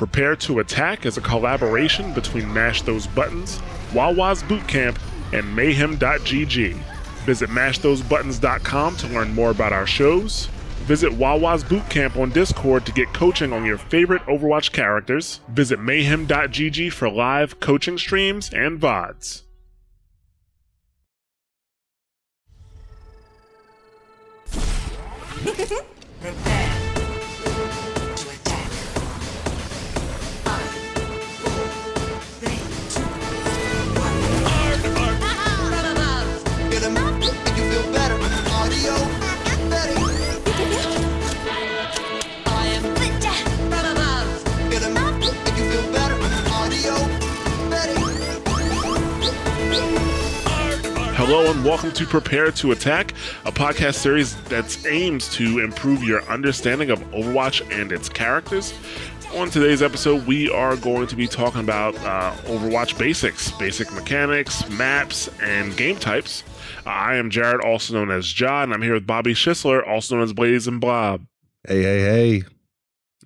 Prepare to Attack is a collaboration between Mash Those Buttons, Wawa's Bootcamp, and Mayhem.gg. Visit mashthosebuttons.com to learn more about our shows. Visit Wawa's Bootcamp on Discord to get coaching on your favorite Overwatch characters. Visit mayhem.gg for live coaching streams and VODs. Hello and welcome to Prepare to Attack, a podcast series that aims to improve your understanding of Overwatch and its characters. On today's episode, we are going to be talking about uh, Overwatch basics, basic mechanics, maps, and game types. Uh, I am Jared, also known as John, and I'm here with Bobby Schisler, also known as Blaze and Blob. Hey, hey, hey.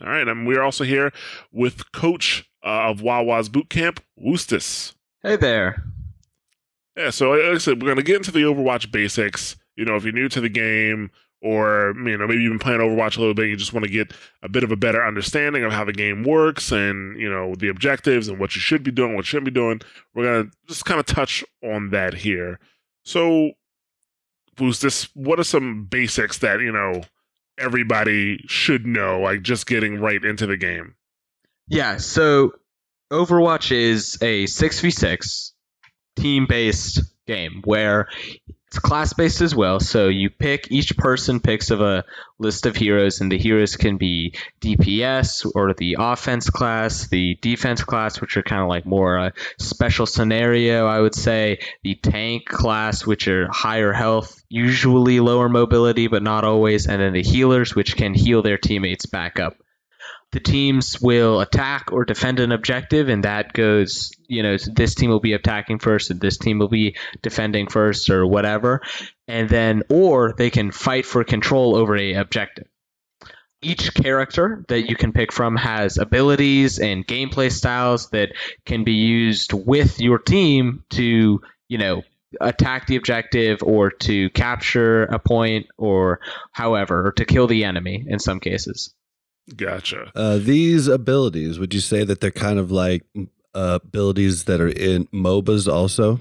All right, and we're also here with Coach uh, of Wawa's Bootcamp, Woostis. Hey there. Yeah, so like I said, we're gonna get into the Overwatch basics. You know, if you're new to the game, or you know, maybe you've been playing Overwatch a little bit, and you just want to get a bit of a better understanding of how the game works, and you know, the objectives and what you should be doing, what you shouldn't be doing. We're gonna just kind of touch on that here. So, was this? What are some basics that you know everybody should know? Like just getting right into the game. Yeah, so Overwatch is a 6v6 team based game where it's class based as well. So you pick, each person picks of a list of heroes, and the heroes can be DPS or the offense class, the defense class, which are kind of like more a special scenario, I would say, the tank class, which are higher health, usually lower mobility, but not always, and then the healers, which can heal their teammates back up the teams will attack or defend an objective, and that goes, you know, this team will be attacking first, and this team will be defending first, or whatever. And then, or they can fight for control over a objective. Each character that you can pick from has abilities and gameplay styles that can be used with your team to, you know, attack the objective or to capture a point or however, or to kill the enemy in some cases. Gotcha. Uh, these abilities, would you say that they're kind of like uh, abilities that are in MOBAs also?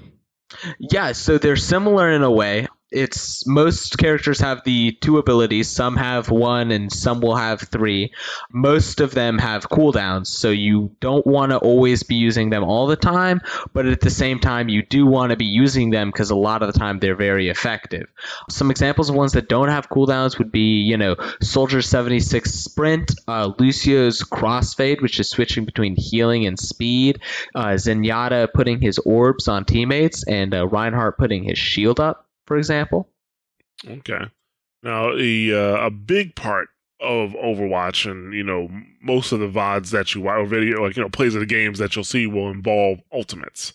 Yeah, so they're similar in a way. It's most characters have the two abilities. Some have one, and some will have three. Most of them have cooldowns, so you don't want to always be using them all the time. But at the same time, you do want to be using them because a lot of the time they're very effective. Some examples of ones that don't have cooldowns would be, you know, Soldier 76 Sprint, uh, Lucio's Crossfade, which is switching between healing and speed, uh, Zenyatta putting his orbs on teammates, and uh, Reinhardt putting his shield up for example. Okay. Now, the uh, a big part of Overwatch, and you know, most of the vods that you watch, or video, like you know, plays of the games that you'll see will involve ultimates.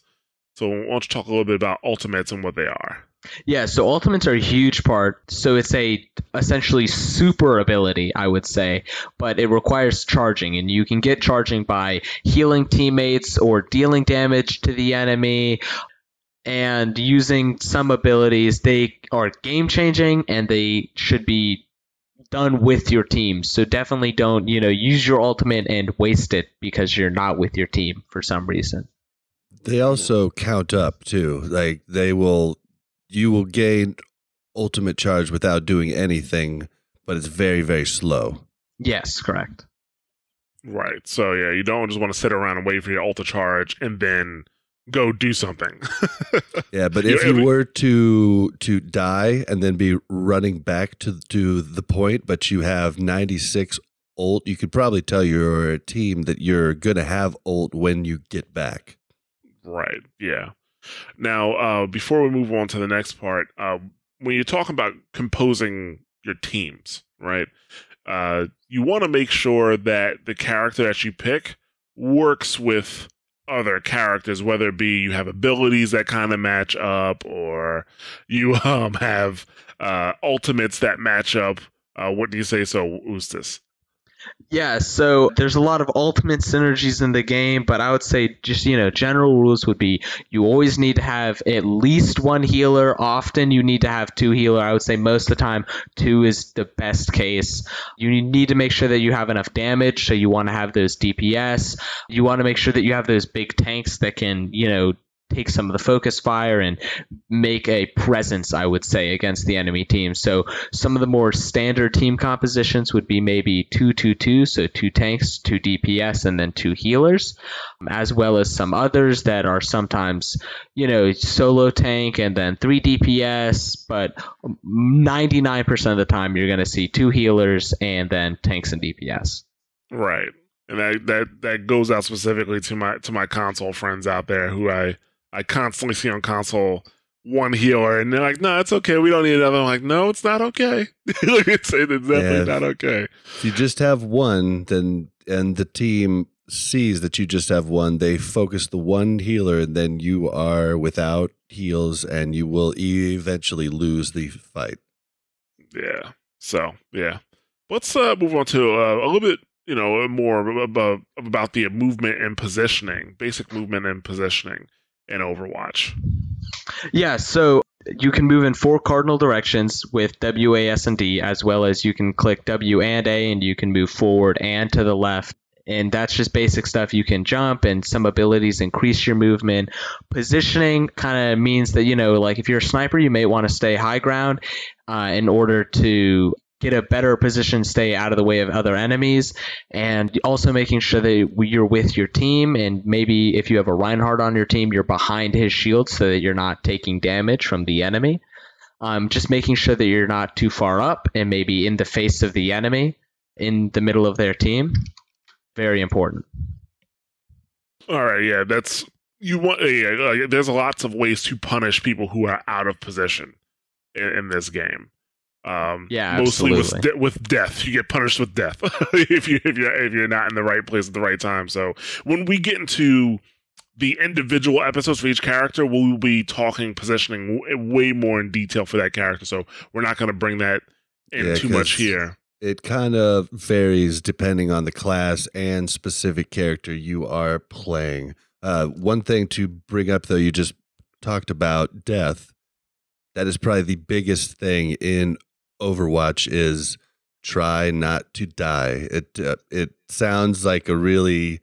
So, why don't you talk a little bit about ultimates and what they are? Yeah, so ultimates are a huge part. So it's a essentially super ability, I would say, but it requires charging, and you can get charging by healing teammates or dealing damage to the enemy and using some abilities they are game changing and they should be done with your team so definitely don't you know use your ultimate and waste it because you're not with your team for some reason They also count up too. Like they will, you will gain ultimate charge without doing anything, but it's very, very slow. yes correct Right. So, yeah, you don't just want to sit around and wait for your ultra charge and then go do something. Yeah, but You- if you were to to die and then be running back to to the point, but you have ninety six ult, you could probably tell your team that you're gonna have ult when you get back. Right. Yeah. Now, uh, before we move on to the next part, uh, when you're talking about composing your teams, right? Uh, you want to make sure that the character that you pick works with other characters, whether it be you have abilities that kind of match up, or you um, have uh, ultimates that match up. Uh, what do you say, so Ustis? Yeah, so there's a lot of ultimate synergies in the game, but I would say just, you know, general rules would be you always need to have at least one healer. Often you need to have two healer. I would say most of the time two is the best case. You need to make sure that you have enough damage, so you want to have those DPS. You want to make sure that you have those big tanks that can, you know, take some of the focus fire and make a presence, I would say, against the enemy team. So some of the more standard team compositions would be maybe two two two, so two tanks, two DPS, and then two healers, as well as some others that are sometimes, you know, solo tank and then three DPS, but 99% of the time you're going to see two healers and then tanks and DPS. Right. And that, that that goes out specifically to my to my console friends out there who I I constantly see on console one healer and they're like, no, it's okay, we don't need another. I'm like, no, it's not okay. it's, it's definitely Yeah. not okay. If you just have one, then and the team sees that you just have one, they focus the one healer, and then you are without heals, and you will eventually lose the fight. Yeah. So yeah, let's uh, move on to uh, a little bit, you know, more about about the movement and positioning, basic movement and positioning in Overwatch. Yeah, so you can move in four cardinal directions with W, A, S, and D, as well as you can click W and A, and you can move forward and to the left. And that's just basic stuff. You can jump, and some abilities increase your movement. Positioning kind of means that, you know, like if you're a sniper, you may want to stay high ground uh, in order to get a better position, stay out of the way of other enemies, and also making sure that you're with your team. And maybe if you have a Reinhardt on your team, you're behind his shield so that you're not taking damage from the enemy. Um, just making sure that you're not too far up and maybe in the face of the enemy in the middle of their team. Very important. All right, yeah, that's you want. Yeah, there's lots of ways to punish people who are out of position in, in this game. Um, Yeah, mostly with de- with death. You get punished with death if you if you if you're not in the right place at the right time. So when we get into the individual episodes for each character, we'll be talking positioning w- way more in detail for that character. So we're not going to bring that in Yeah, too much 'cause- here. It kind of varies depending on the class and specific character you are playing. Uh, one thing to bring up, though, you just talked about death. That is probably the biggest thing in Overwatch is try not to die. It uh, it sounds like a really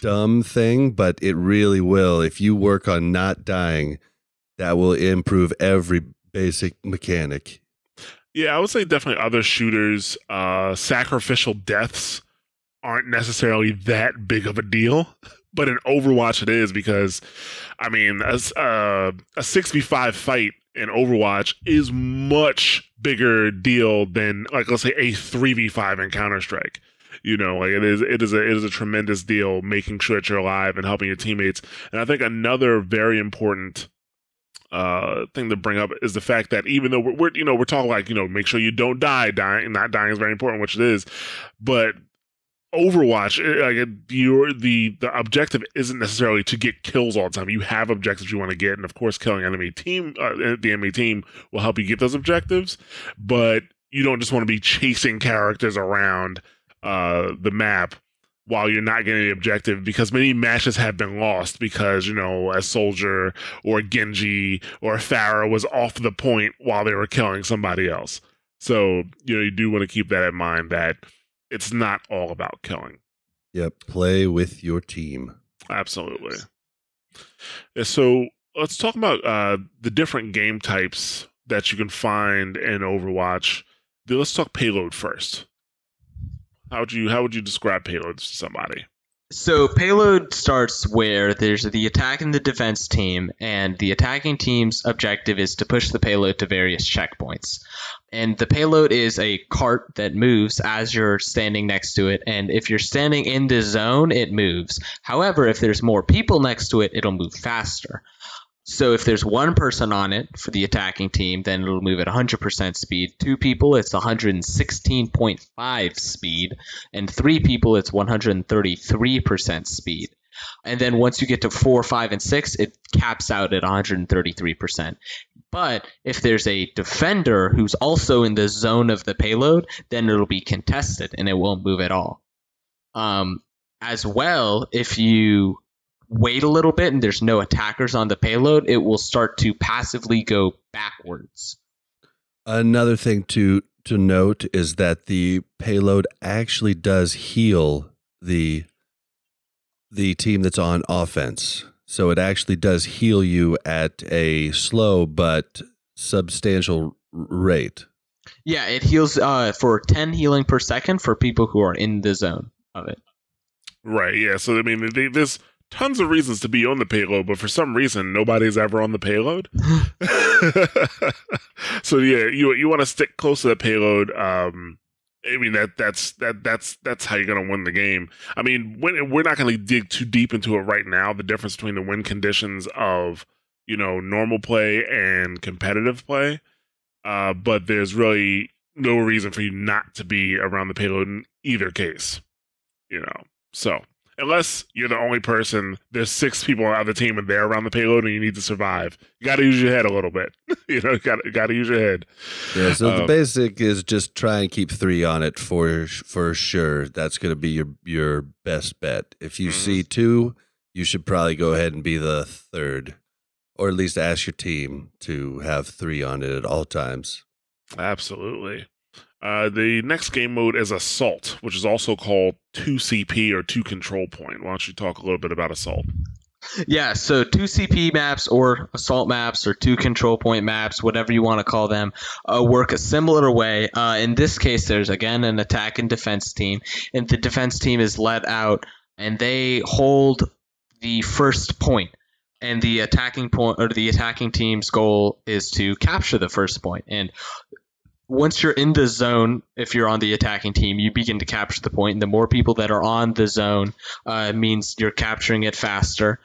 dumb thing, but it really will. If you work on not dying, that will improve every basic mechanic. Yeah, I would say definitely other shooters, uh, sacrificial deaths aren't necessarily that big of a deal. But in Overwatch, it is because, I mean, as uh, a six v five fight in Overwatch is much bigger deal than like let's say a three v five in Counter Strike. You know, like it is, it is a, it is a tremendous deal making sure that you're alive and helping your teammates. And I think another very important uh thing to bring up is the fact that even though we're, we're you know we're talking like you know make sure you don't die dying not dying is very important which it is but overwatch eh, like your the the objective isn't necessarily to get kills all the time you have objectives you want to get and of course killing enemy team uh, the enemy team will help you get those objectives but you don't just want to be chasing characters around uh the map while you're not getting the objective because many matches have been lost because you know a soldier or Genji or Pharah was off the point while they were killing somebody else. So you know you do want to keep that in mind that it's not all about killing. Yep, play with your team. Absolutely. Yeah, So let's talk about uh, the different game types that you can find in Overwatch. Let's talk payload first. How would you how would you describe payloads to somebody? So payload starts where there's the attack and the defense team, and the attacking team's objective is to push the payload to various checkpoints. And the payload is a cart that moves as you're standing next to it, and if you're standing in the zone, it moves. However, if there's more people next to it, it'll move faster. So if there's one person on it for the attacking team, then it'll move at 100% speed. Two people, it's 116.5 speed and three people it's 133% speed And then once you get to four, five, and six, it caps out at 133%. But if there's a defender who's also in the zone of the payload, then it'll be contested and it won't move at all. Um, as well, if you wait a little bit and there's no attackers on the payload, it will start to passively go backwards. Another thing to to note is that the payload actually does heal the the team that's on offense. So it actually does heal you at a slow but substantial rate. Yeah, it heals uh, for 10 healing per second for people who are in the zone of it. Right. Yeah. So I mean, they, there's tons of reasons to be on the payload, but for some reason, nobody's ever on the payload. so yeah, you you want to stick close to the payload. Um, I mean that that's that that's that's how you're gonna win the game. I mean, when, we're not gonna dig too deep into it right now. The difference between the win conditions of you know normal play and competitive play, uh, but there's really no reason for you not to be around the payload in either case. You know, so unless you're the only person, there's six people on the team and they're around the payload and you need to survive. You got to use your head a little bit. you know, got got to use your head. Yeah, so the Um, basic is just try and keep three on it for for sure. That's going to be your your best bet. If you Mhm. see two, you should probably go ahead and be the third, or at least ask your team to have three on it at all times. Absolutely. Uh, the next game mode is Assault, which is also called 2CP or 2 Control Point. Why don't you talk a little bit about Assault? Yeah, so two CP maps or assault maps or two control point maps, whatever you want to call them, uh, work a similar way. Uh, in this case, there's again an attack and defense team, and the defense team is let out and they hold the first point, and the attacking point or the attacking team's goal is to capture the first point. And once you're in the zone, if you're on the attacking team, you begin to capture the point. And the more people that are on the zone uh, means you're capturing it faster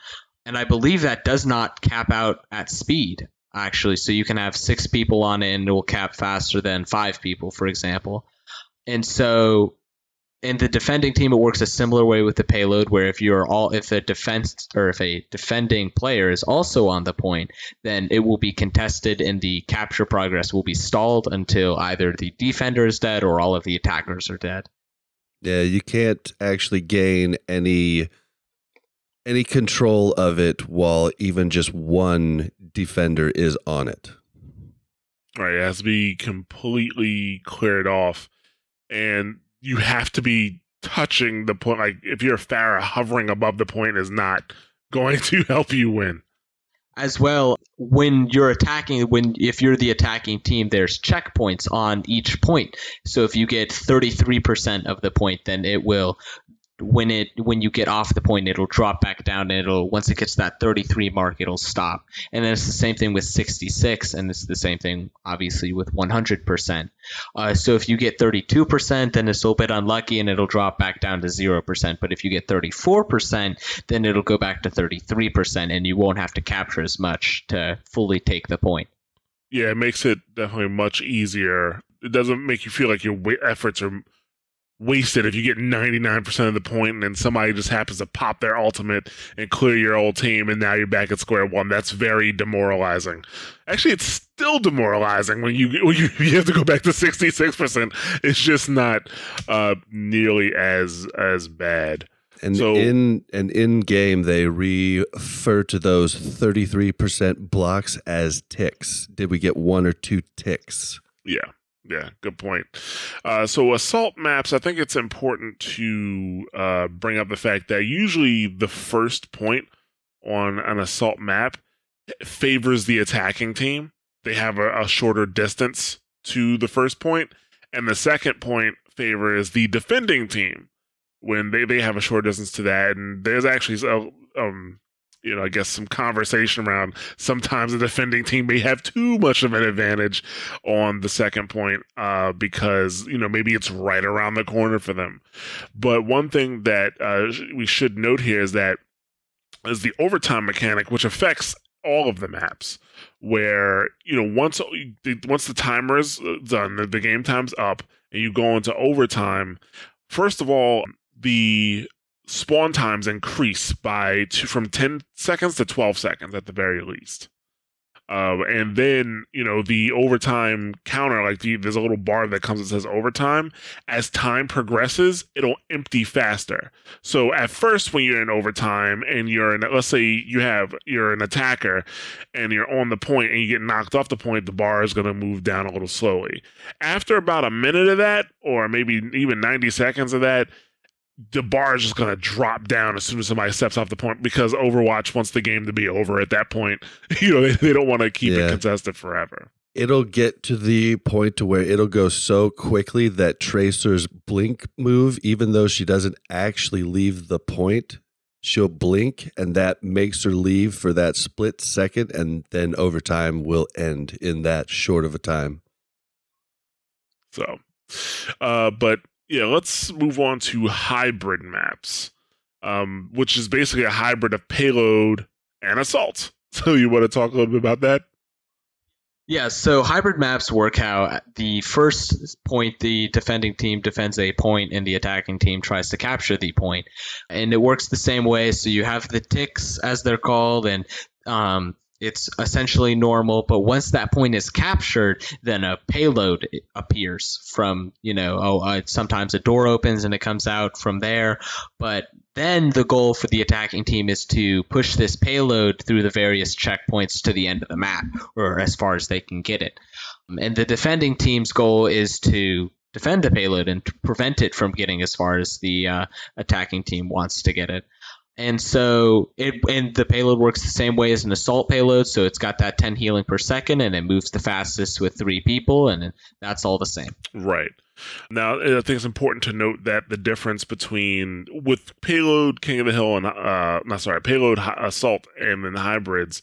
and I believe that does not cap out at speed actually. So you can have six people on it, and it will cap faster than five people, for example. And so, in the defending team, it works a similar way with the payload, where if you're all, if a defense or if a defending player is also on the point, then it will be contested, and the capture progress will be stalled until either the defender is dead or all of the attackers are dead. Yeah, you can't actually gain any any control of it while even just one defender is on it. Right, it has to be completely cleared off, and you have to be touching the point. Like if you're Pharah, hovering above the point is not going to help you win. as well when you're attacking when if you're the attacking team there's checkpoints on each point so if you get 33% of the point then it will when it when you get off the point it'll drop back down and it'll once it gets that 33 mark it'll stop. And then it's the same thing with 66 and it's the same thing obviously with 100% uh, so if you get 32% then it's a little bit unlucky and it'll drop back down to 0% but if you get 34% then it'll go back to 33% and you won't have to capture as much to fully take the point. Yeah, it makes it definitely much easier. It doesn't make you feel like your efforts are wasted if you get 99% of the point and then somebody just happens to pop their ultimate and clear your old team and now you're back at square one. That's very demoralizing. Actually, it's still demoralizing when you when you, you have to go back to 66%. It's just not uh, nearly as as bad. And So- in and in game, they refer to those thirty three percent blocks as ticks. Did we get one or two ticks? Yeah, yeah, good point. Uh, so assault maps, I think it's important to uh, bring up the fact that usually the first point on an assault map favors the attacking team. They have a, a shorter distance to the first point, and the second point favors the defending team when they, they have a short distance to that. And there's actually so um you know I guess some conversation around sometimes the defending team may have too much of an advantage on the second point uh, because you know maybe it's right around the corner for them. But one thing that uh, we should note here is that is the overtime mechanic, which affects all of the maps. Where you know once once the timer is uh, done, the, the game time's up, and you go into overtime. First of all, the spawn times increase by two, from 10 seconds to 12 seconds at the very least. Um, and then you know the overtime counter, like the, there's a little bar that comes and says overtime. As time progresses, it'll empty faster. So at first, when you're in overtime and you're in, let's say you have you're an attacker and you're on the point and you get knocked off the point, the bar is going to move down a little slowly. After about a minute of that, or maybe even 90 seconds of that, the bar is just going to drop down as soon as somebody steps off the point because Overwatch wants the game to be over at that point. You know, they, they don't want to keep Yeah. it contested forever. It'll get to the point to where it'll go so quickly that Tracer's blink move, even though she doesn't actually leave the point, she'll blink and that makes her leave for that split second and then overtime will end in that short of a time. So, uh, but yeah, let's move on to hybrid maps, um, which is basically a hybrid of payload and assault. So, you want to talk a little bit about that? Yeah, so hybrid maps work how the first point the defending team defends a point and the attacking team tries to capture the point. And it works the same way. So you have the ticks, as they're called, and um, it's essentially normal. But once that point is captured, then a payload appears from, you know, oh, uh, sometimes a door opens and it comes out from there. But then the goal for the attacking team is to push this payload through the various checkpoints to the end of the map, or as far as they can get it. Um, And the defending team's goal is to defend the payload and prevent it from getting as far as the uh, attacking team wants to get it. And so it and the payload works the same way as an assault payload, so it's got that 10 healing per second and it moves the fastest with three people and that's all the same. Right. Now, I think it's important to note that the difference between with payload King of the Hill and uh, not sorry, payload assault and then hybrids,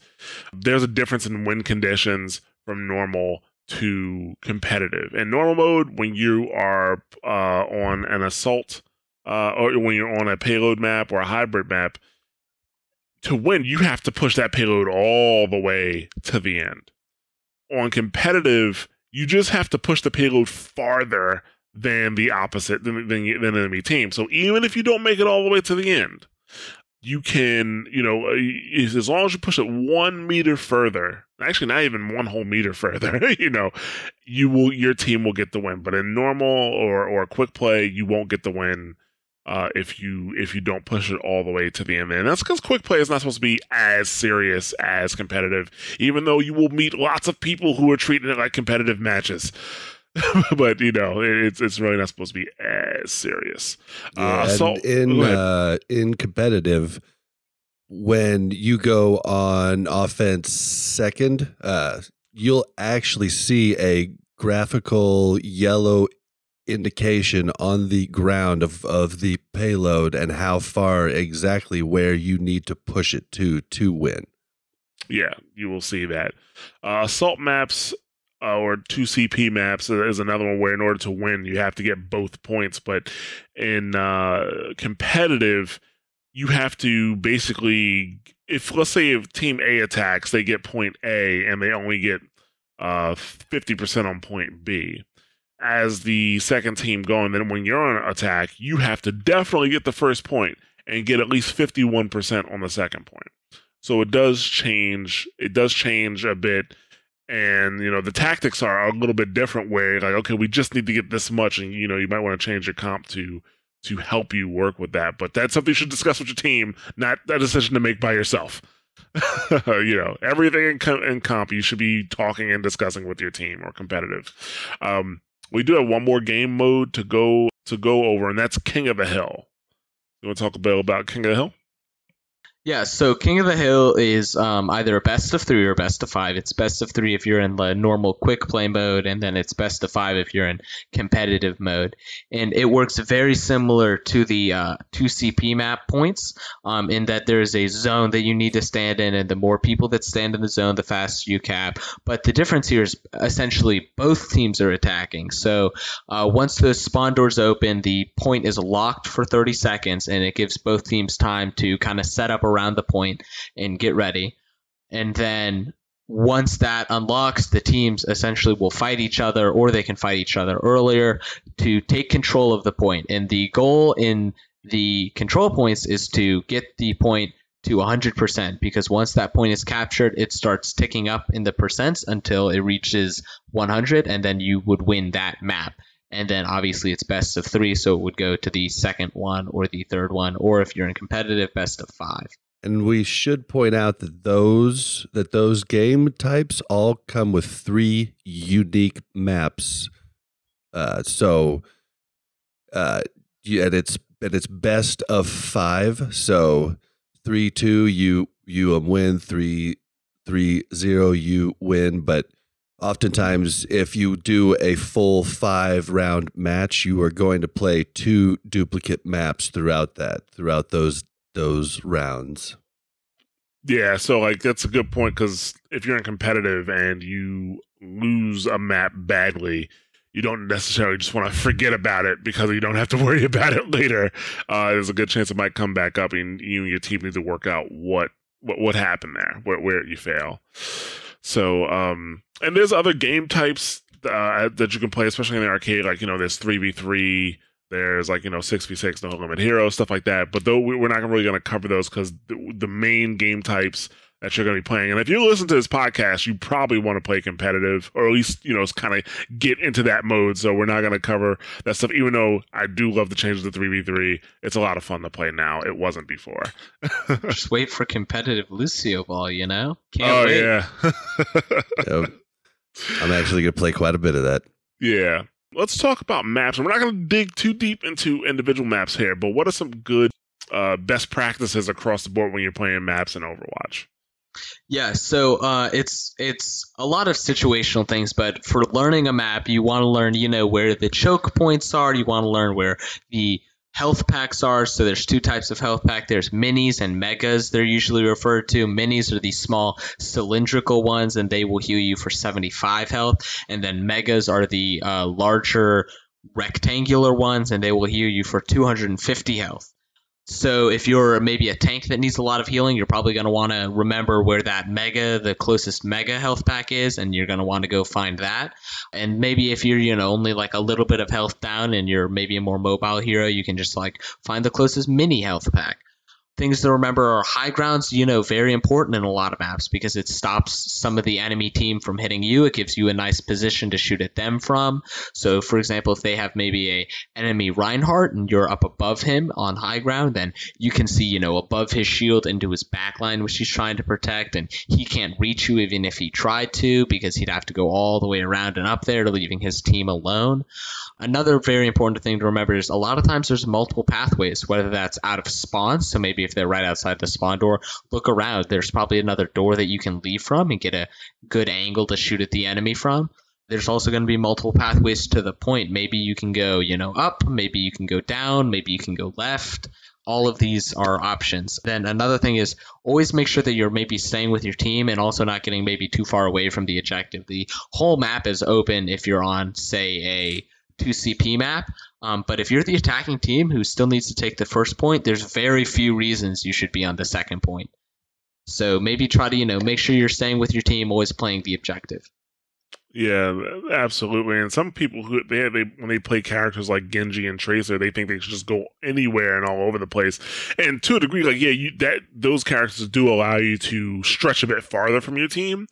there's a difference in win conditions from normal to competitive. In normal mode, when you are uh, on an assault uh, or when you're on a payload map or a hybrid map, to win, you have to push that payload all the way to the end. On competitive, you just have to push the payload farther than the opposite than than, than enemy team. So even if you don't make it all the way to the end, you can you know uh, as long as you push it one meter further, actually not even one whole meter further, you know, you will your team will get the win. But in normal or or quick play, you won't get the win. Uh, if you if you don't push it all the way to the end, and that's because quick play is not supposed to be as serious as competitive even though you will meet lots of people who are treating it like competitive matches. but you know, it's it's really not supposed to be as serious. Uh, Yeah, and assault- in uh, in competitive, when you go on offense second, uh, you'll actually see a graphical yellow indication on the ground of, of the payload and how far exactly where you need to push it to to win. yeah, you will see that. Uh, assault maps uh, or two CP maps is another one where in order to win, you have to get both points. But in uh, competitive, you have to basically, if let's say if Team A attacks, they get point A and they only get uh, 50% on point B. As the second team going, then when you're on attack, you have to definitely get the first point and get at least 51% on the second point. So it does change. It does change a bit, and you know the tactics are a little bit different. Where like, okay, we just need to get this much, and you know you might want to change your comp to to help you work with that. But that's something you should discuss with your team, not a decision to make by yourself. you know everything in, co- in comp you should be talking and discussing with your team or competitive. Um, we do have one more game mode to go to go over, and that's King of the Hill. You want to talk a bit about King of the Hill? Yeah, so King of the Hill is um, either a best of three or best of five. It's best of three if you're in the normal quick play mode, and then it's best of five if you're in competitive mode. And it works very similar to the uh, 2CP map points um, in that there is a zone that you need to stand in, and the more people that stand in the zone, the faster you cap. But the difference here is essentially both teams are attacking. So uh, once the spawn doors open, the point is locked for 30 seconds, and it gives both teams time to kind of set up around the point and get ready. And then once that unlocks, the teams essentially will fight each other, or they can fight each other earlier to take control of the point. And the goal in the control points is to get the point to 100% because once that point is captured, it starts ticking up in the percents until it reaches 100, and then you would win that map. And then obviously it's best of three, so it would go to the second one or the third one, or if you're in competitive, best of five. And we should point out that those that those game types all come with three unique maps. Uh, so, uh, and it's and it's best of five. So three two you you um, win three three zero you win. But oftentimes, if you do a full five round match, you are going to play two duplicate maps throughout that throughout those those rounds. Yeah, so like that's a good point because if you're in competitive and you lose a map badly, you don't necessarily just want to forget about it because you don't have to worry about it later. Uh, there's a good chance it might come back up, and you and your team need to work out what what what happened there, where where you fail. So, um, and there's other game types uh, that you can play, especially in the arcade. Like you know, there's three v three. There's like you know six v six, no limit hero stuff like that. But though we- we're not really going to cover those because the, the main game types that you're going to be playing. And if you listen to this podcast, you probably want to play competitive, or at least you know kind of get into that mode. So we're not going to cover that stuff. Even though I do love the changes to three v three, it's a lot of fun to play now. It wasn't before. Just wait for competitive Lucio Ball, you know? Can't oh wait. yeah, Yep. I'm actually going to play quite a bit of that. yeah. Let's talk about maps. We're not going to dig too deep into individual maps here, but what are some good uh, best practices across the board when you're playing maps in Overwatch? Yeah, so uh, it's it's a lot of situational things, but for learning a map, you want to learn, you know, where the choke points are. You want to learn where the health packs are. So there's two types of health pack. There's minis and megas. They're usually referred to. Minis are these small cylindrical ones, and they will heal you for 75 health. And then megas are the uh, larger rectangular ones, and they will heal you for 250 health. So if you're maybe a tank that needs a lot of healing, you're probably going to want to remember where that mega, the closest mega health pack is, and you're going to want to go find that. And maybe if you're, you know, only like a little bit of health down and you're maybe a more mobile hero, you can just like find the closest mini health pack. Things to remember are high grounds, you know, very important in a lot of maps because it stops some of the enemy team from hitting you. It gives you a nice position to shoot at them from. So, for example, if they have maybe a enemy Reinhardt and you're up above him on high ground, then you can see, you know, above his shield into his backline, which he's trying to protect, and he can't reach you even if he tried to because he'd have to go all the way around and up there, leaving his team alone. Another very important thing to remember is a lot of times there's multiple pathways, whether that's out of spawn, so maybe if they're right outside the spawn door, look around. There's probably another door that you can leave from and get a good angle to shoot at the enemy from. There's also going to be multiple pathways to the point. Maybe you can go, you know, up, maybe you can go down, maybe you can go left. All of these are options. Then another thing is always make sure that you're maybe staying with your team and also not getting maybe too far away from the objective. The whole map is open if you're on, say, a 2CP map. Um, but if you're the attacking team who still needs to take the first point, there's very few reasons you should be on the second point. So maybe try to, you know, make sure you're staying with your team, always playing the objective. Yeah, absolutely. And some people who they, they when they play characters like Genji and Tracer, they think they should just go anywhere and all over the place. And to a degree, like yeah, you that those characters do allow you to stretch a bit farther from your team,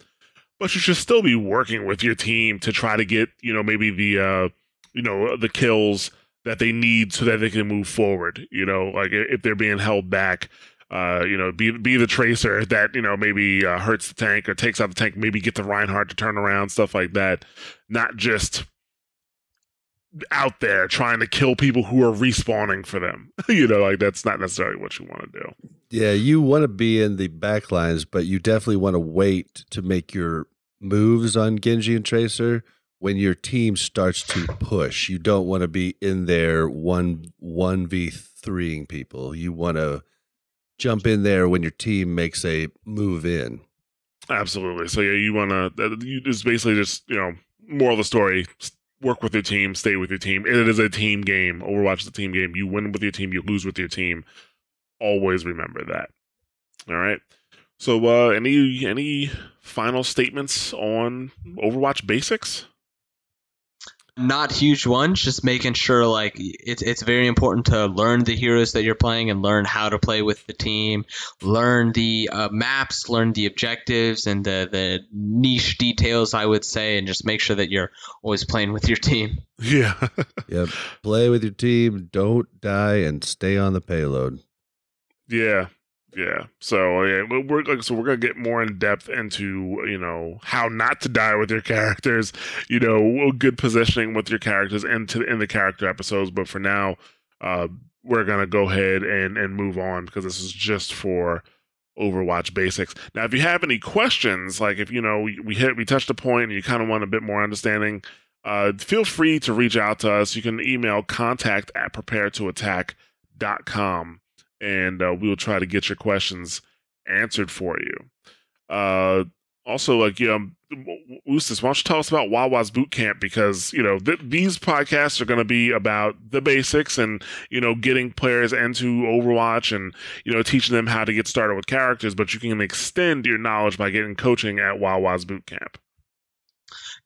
but you should still be working with your team to try to get you know maybe the uh you know the kills that they need so that they can move forward. You know, like if they're being held back. Uh, you know, be be the tracer that you know maybe uh, hurts the tank or takes out the tank. Maybe get the Reinhardt to turn around, stuff like that. Not just out there trying to kill people who are respawning for them. you know, like that's not necessarily what you want to do. Yeah, you want to be in the back lines, but you definitely want to wait to make your moves on Genji and Tracer when your team starts to push. You don't want to be in there one one v threeing people. You want to jump in there when your team makes a move in. Absolutely. So yeah, you want to. It's basically just you know, moral of the story: work with your team, stay with your team. It is a team game. Overwatch is a team game. You win with your team, you lose with your team. Always remember that. All right. So, uh, any any final statements on Overwatch basics? Not huge ones, just making sure like it's it's very important to learn the heroes that you're playing and learn how to play with the team, learn the uh, maps, learn the objectives and the the niche details I would say, and just make sure that you're always playing with your team. Yeah. yeah. Play with your team. Don't die and stay on the payload. Yeah, yeah. So yeah, we- we're like so we're gonna get more in depth into you know how not to die with your characters, you know, good positioning with your characters into in the character episodes. But for now, uh, we're gonna go ahead and and move on because this is just for Overwatch basics. Now, if you have any questions, like if you know we, we hit we touched a point and you kind of want a bit more understanding. Uh, feel free to reach out to us. You can email contact at preparetoattack.com and uh, we will try to get your questions answered for you. Uh, also, like, you um, Eustace, why don't you tell us about Wawa's Boot Camp? Because, you know, th- these podcasts are going to be about the basics and, you know, getting players into Overwatch and, you know, teaching them how to get started with characters, but you can extend your knowledge by getting coaching at Wawa's Boot Camp.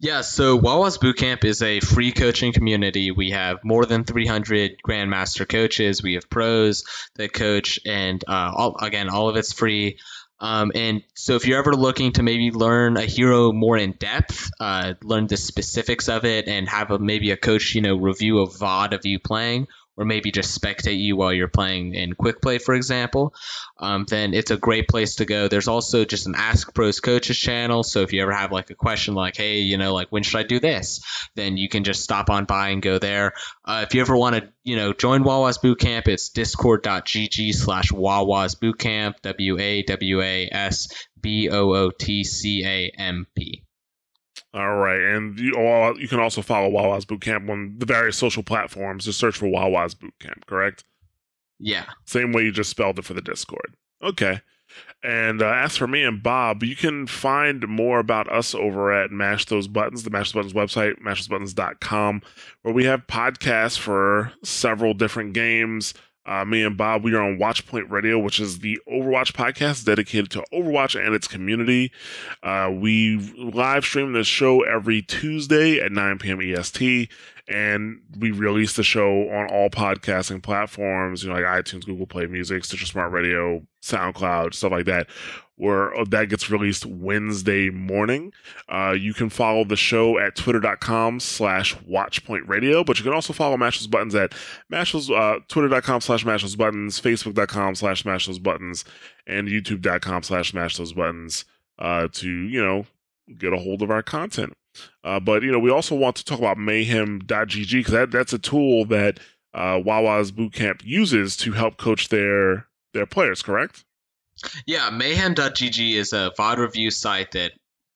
Yeah, so Wawa's Bootcamp is a free coaching community. We have more than 300 Grandmaster coaches. We have pros that coach, and uh, all, again, all of it's free. Um, and so, if you're ever looking to maybe learn a hero more in depth, uh, learn the specifics of it, and have a, maybe a coach, you know, review a VOD of you playing, or maybe just spectate you while you're playing in quick play, for example, um, then it's a great place to go. There's also just an Ask Pros Coaches channel. So if you ever have like a question like, hey, you know, like when should I do this? Then you can just stop on by and go there. Uh, if you ever want to, you know, join Wawa's Bootcamp, it's discord.gg slash Wawa's Bootcamp, W A W A S B O O T C A M P. All right, and you, all, you can also follow Wawa's Boot Camp on the various social platforms. Just search for Wawa's Boot Camp, correct? Yeah. Same way you just spelled it for the Discord. Okay. And uh, as for me and Bob, you can find more about us over at Mash Those Buttons, the Mash Those Buttons website, mashthosebuttons.com, where we have podcasts for several different games. Uh, me and Bob, we are on Watchpoint Radio, which is the Overwatch podcast dedicated to Overwatch and its community. Uh, we live stream this show every Tuesday at 9 p.m. EST, and we release the show on all podcasting platforms, you know, like iTunes, Google Play Music, Stitcher Smart Radio, SoundCloud, stuff like that. Where uh, that gets released Wednesday morning. Uh, you can follow the show at twitter.com slash watchpoint radio, but you can also follow Mash Those Buttons at Mashos, uh, twitter.com slash Mash Those Buttons, facebook.com slash Mash Those Buttons, and youtube.com slash Mash Those Buttons uh, to, you know, get a hold of our content. Uh, but, you know, we also want to talk about mayhem.gg because that, that's a tool that uh, Wawa's Bootcamp uses to help coach their their players, correct? Yeah, mayhem.gg is a VOD review site that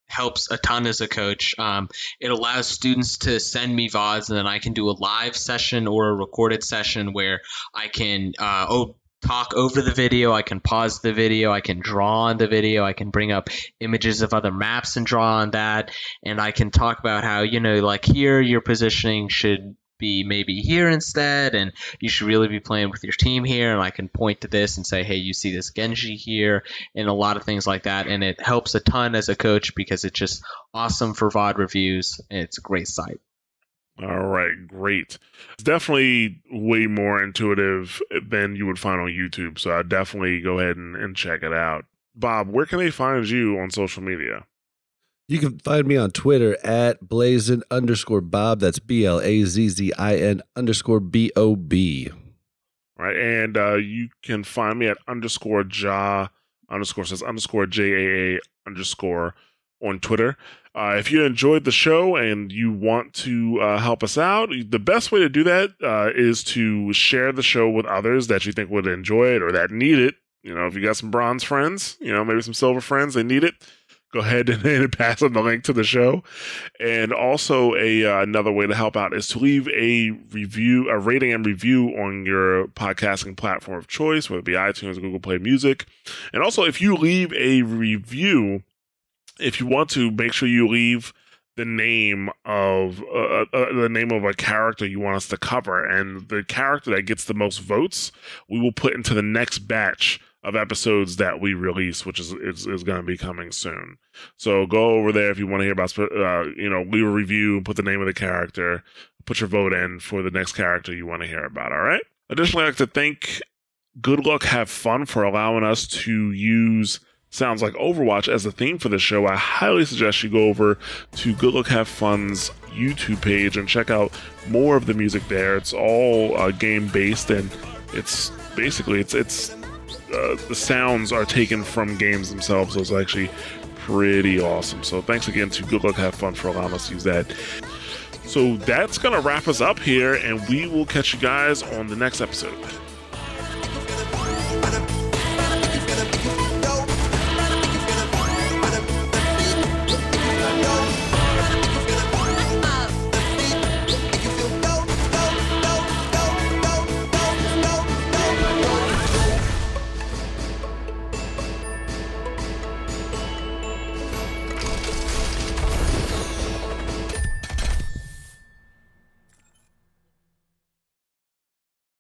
helps a ton as a coach. Um, it allows students to send me VODs, and then I can do a live session or a recorded session where I can uh, oh, talk over the video, I can pause the video, I can draw on the video, I can bring up images of other maps and draw on that, and I can talk about how, you know, like here your positioning should be maybe here instead and you should really be playing with your team here and I can point to this and say hey you see this Genji here and a lot of things like that and it helps a ton as a coach because it's just awesome for VOD reviews and it's a great site. All right, great. It's definitely way more intuitive than you would find on YouTube. So I definitely go ahead and, and check it out. Bob, where can they find you on social media? You can find me on Twitter at blazin underscore Bob. That's B L A Z Z I N underscore B O B. Right. And uh, you can find me at underscore ja underscore says underscore J A A underscore on Twitter. Uh, if you enjoyed the show and you want to uh, help us out, the best way to do that uh, is to share the show with others that you think would enjoy it or that need it. You know, if you got some bronze friends, you know, maybe some silver friends, they need it. Go ahead and, and pass on the link to the show. And also, a uh, another way to help out is to leave a review, a rating and review on your podcasting platform of choice, whether it be iTunes, Google Play Music. And also, if you leave a review, if you want to, make sure you leave the name of uh, uh, the name of a character you want us to cover, and the character that gets the most votes, we will put into the next batch of episodes that we release, which is is, is going to be coming soon. So go over there if you want to hear about, uh, you know, leave a review, put the name of the character, put your vote in for the next character you want to hear about. All right. Additionally, I'd like to thank Good Luck Have Fun for allowing us to use sounds like Overwatch as a theme for the show. I highly suggest you go over to Good Luck Have Fun's YouTube page and check out more of the music there. It's all uh, game based and it's basically it's it's uh, the sounds are taken from games themselves. So it's actually pretty awesome. So thanks again to Good Luck Have Fun for allowing us to use that. So that's gonna wrap us up here, and we will catch you guys on the next episode.